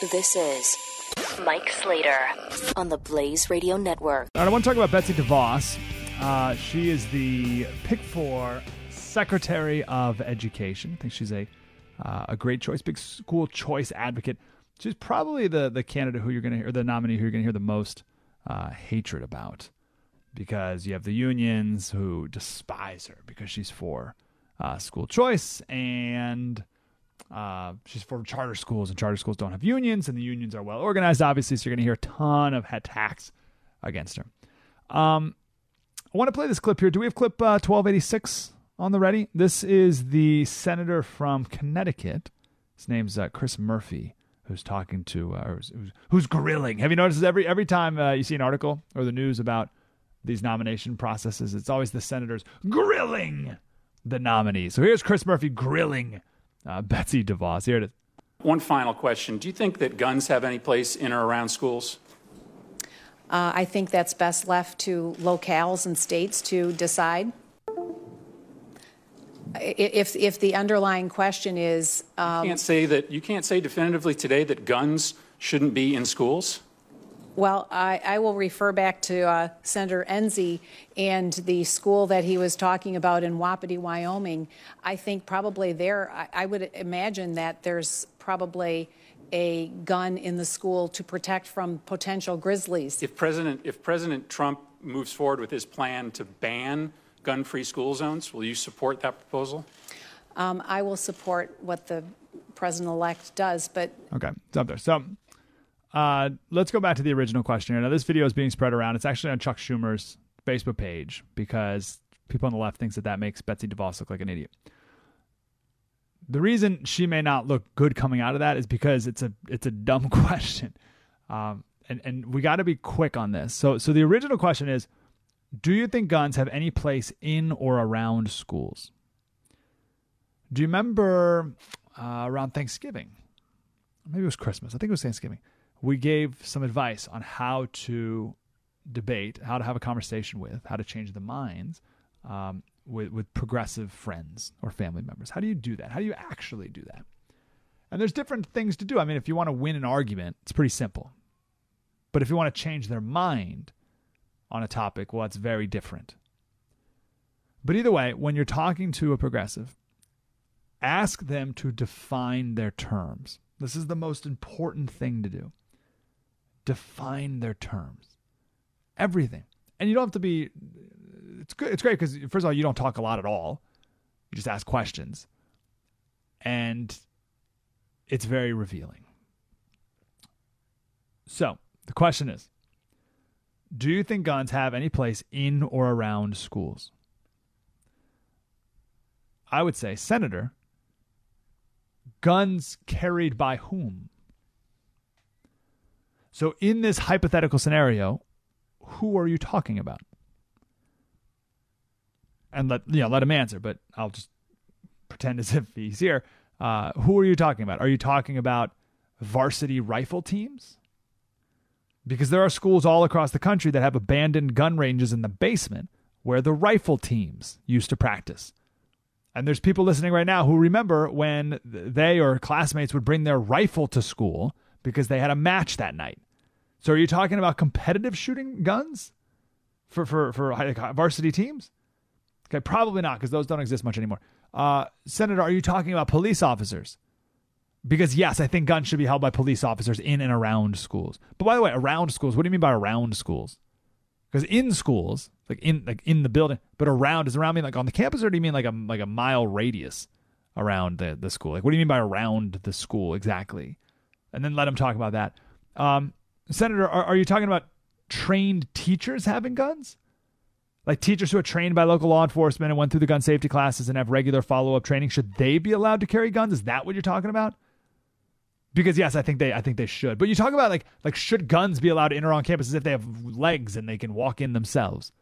This is Mike Slater on the Blaze Radio Network. All right, I want to talk about Betsy DeVos. Uh, she is the pick for Secretary of Education. I think she's a uh, a great choice, big school choice advocate. She's probably the the candidate who you're going to hear, the nominee who you're going to hear the most uh, hatred about, because you have the unions who despise her because she's for uh, school choice and uh, she's for charter schools, and charter schools don't have unions, and the unions are well organized, obviously. So you're going to hear a ton of attacks against her. Um, I want to play this clip here. Do we have clip uh, 1286 on the ready? This is the senator from Connecticut. His name's uh, Chris Murphy, who's talking to, uh, who's, who's, grilling. Have you noticed every every time uh, you see an article or the news about these nomination processes, it's always the senators grilling the nominees. So here's Chris Murphy grilling uh, Betsy DeVos. Here it is. One final question. Do you think that guns have any place in or around schools? Uh, I think that's best left to locales and states to decide. If, if the underlying question is, um, you can't say that you can't say definitively today that guns shouldn't be in schools. Well, I, I, will refer back to uh, Senator Enzi and the school that he was talking about in Wapiti, Wyoming. I think probably there, I, I would imagine that there's probably a gun in the school to protect from potential grizzlies. If President, if President Trump moves forward with his plan to ban gun-free school zones, will you support that proposal? Um, I will support what the president-elect does, but okay, it's up there. So uh, let's go back to the original question here. Now, this video is being spread around. It's actually on Chuck Schumer's Facebook page because people on the left thinks that that makes Betsy DeVos look like an idiot. The reason she may not look good coming out of that is because it's a it's a dumb question, um, and and we got to be quick on this. So so the original question is, do you think guns have any place in or around schools? Do you remember uh, around Thanksgiving? Maybe it was Christmas. I think it was Thanksgiving we gave some advice on how to debate, how to have a conversation with, how to change the minds um, with, with progressive friends or family members. How do you do that? How do you actually do that? And there's different things to do. I mean, if you want to win an argument, it's pretty simple. But if you want to change their mind on a topic, well, it's very different. But either way, when you're talking to a progressive, ask them to define their terms. This is the most important thing to do define their terms. Everything. And you don't have to be it's good it's great because first of all you don't talk a lot at all. You just ask questions. And it's very revealing. So, the question is Do you think guns have any place in or around schools? I would say, Senator, guns carried by whom? So, in this hypothetical scenario, who are you talking about? And let you know, let him answer, but I'll just pretend as if he's here. Uh, who are you talking about? Are you talking about varsity rifle teams? Because there are schools all across the country that have abandoned gun ranges in the basement where the rifle teams used to practice. And there's people listening right now who remember when they or classmates would bring their rifle to school because they had a match that night. So are you talking about competitive shooting guns for for for varsity teams? Okay, probably not because those don't exist much anymore. Uh, Senator, are you talking about police officers? Because yes, I think guns should be held by police officers in and around schools. But by the way, around schools, what do you mean by around schools? Because in schools, like in like in the building, but around is around mean like on the campus, or do you mean like a like a mile radius around the the school? Like what do you mean by around the school exactly? And then let them talk about that. Um, Senator, are, are you talking about trained teachers having guns? Like teachers who are trained by local law enforcement and went through the gun safety classes and have regular follow up training, should they be allowed to carry guns? Is that what you're talking about? Because yes, I think they I think they should. But you talk about like like should guns be allowed to enter on campus as if they have legs and they can walk in themselves?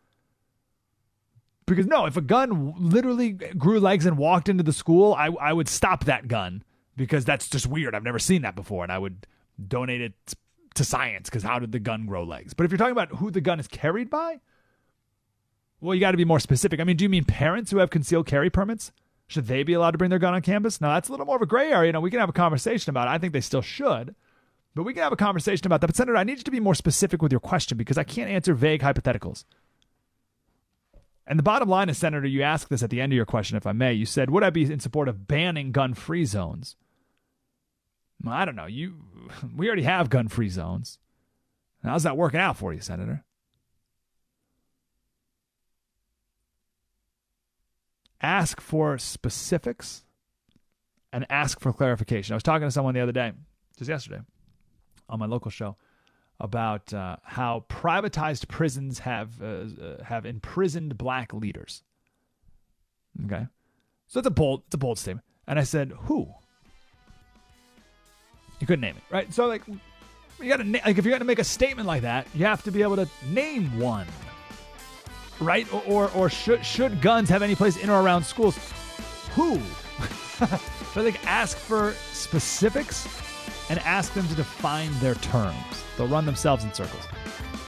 Because no, if a gun literally grew legs and walked into the school, I I would stop that gun because that's just weird. I've never seen that before, and I would donate it to science because how did the gun grow legs? But if you're talking about who the gun is carried by, well, you got to be more specific. I mean, do you mean parents who have concealed carry permits? Should they be allowed to bring their gun on campus? Now, that's a little more of a gray area. You know, we can have a conversation about it. I think they still should, but we can have a conversation about that. But, Senator, I need you to be more specific with your question because I can't answer vague hypotheticals. And the bottom line is, Senator, you asked this at the end of your question, if I may. You said, Would I be in support of banning gun free zones? I don't know. You, we already have gun free zones. How's that working out for you, Senator? ask for specifics and ask for clarification. I was talking to someone the other day, just yesterday, on my local show, about uh, how privatized prisons have uh, uh, have imprisoned black leaders. Okay, so it's a bold it's a bold statement, and I said who. You couldn't name it, right? So like, you got to like if you're to make a statement like that, you have to be able to name one right? Or, or, or should, should guns have any place in or around schools? Who? so think ask for specifics and ask them to define their terms. They'll run themselves in circles.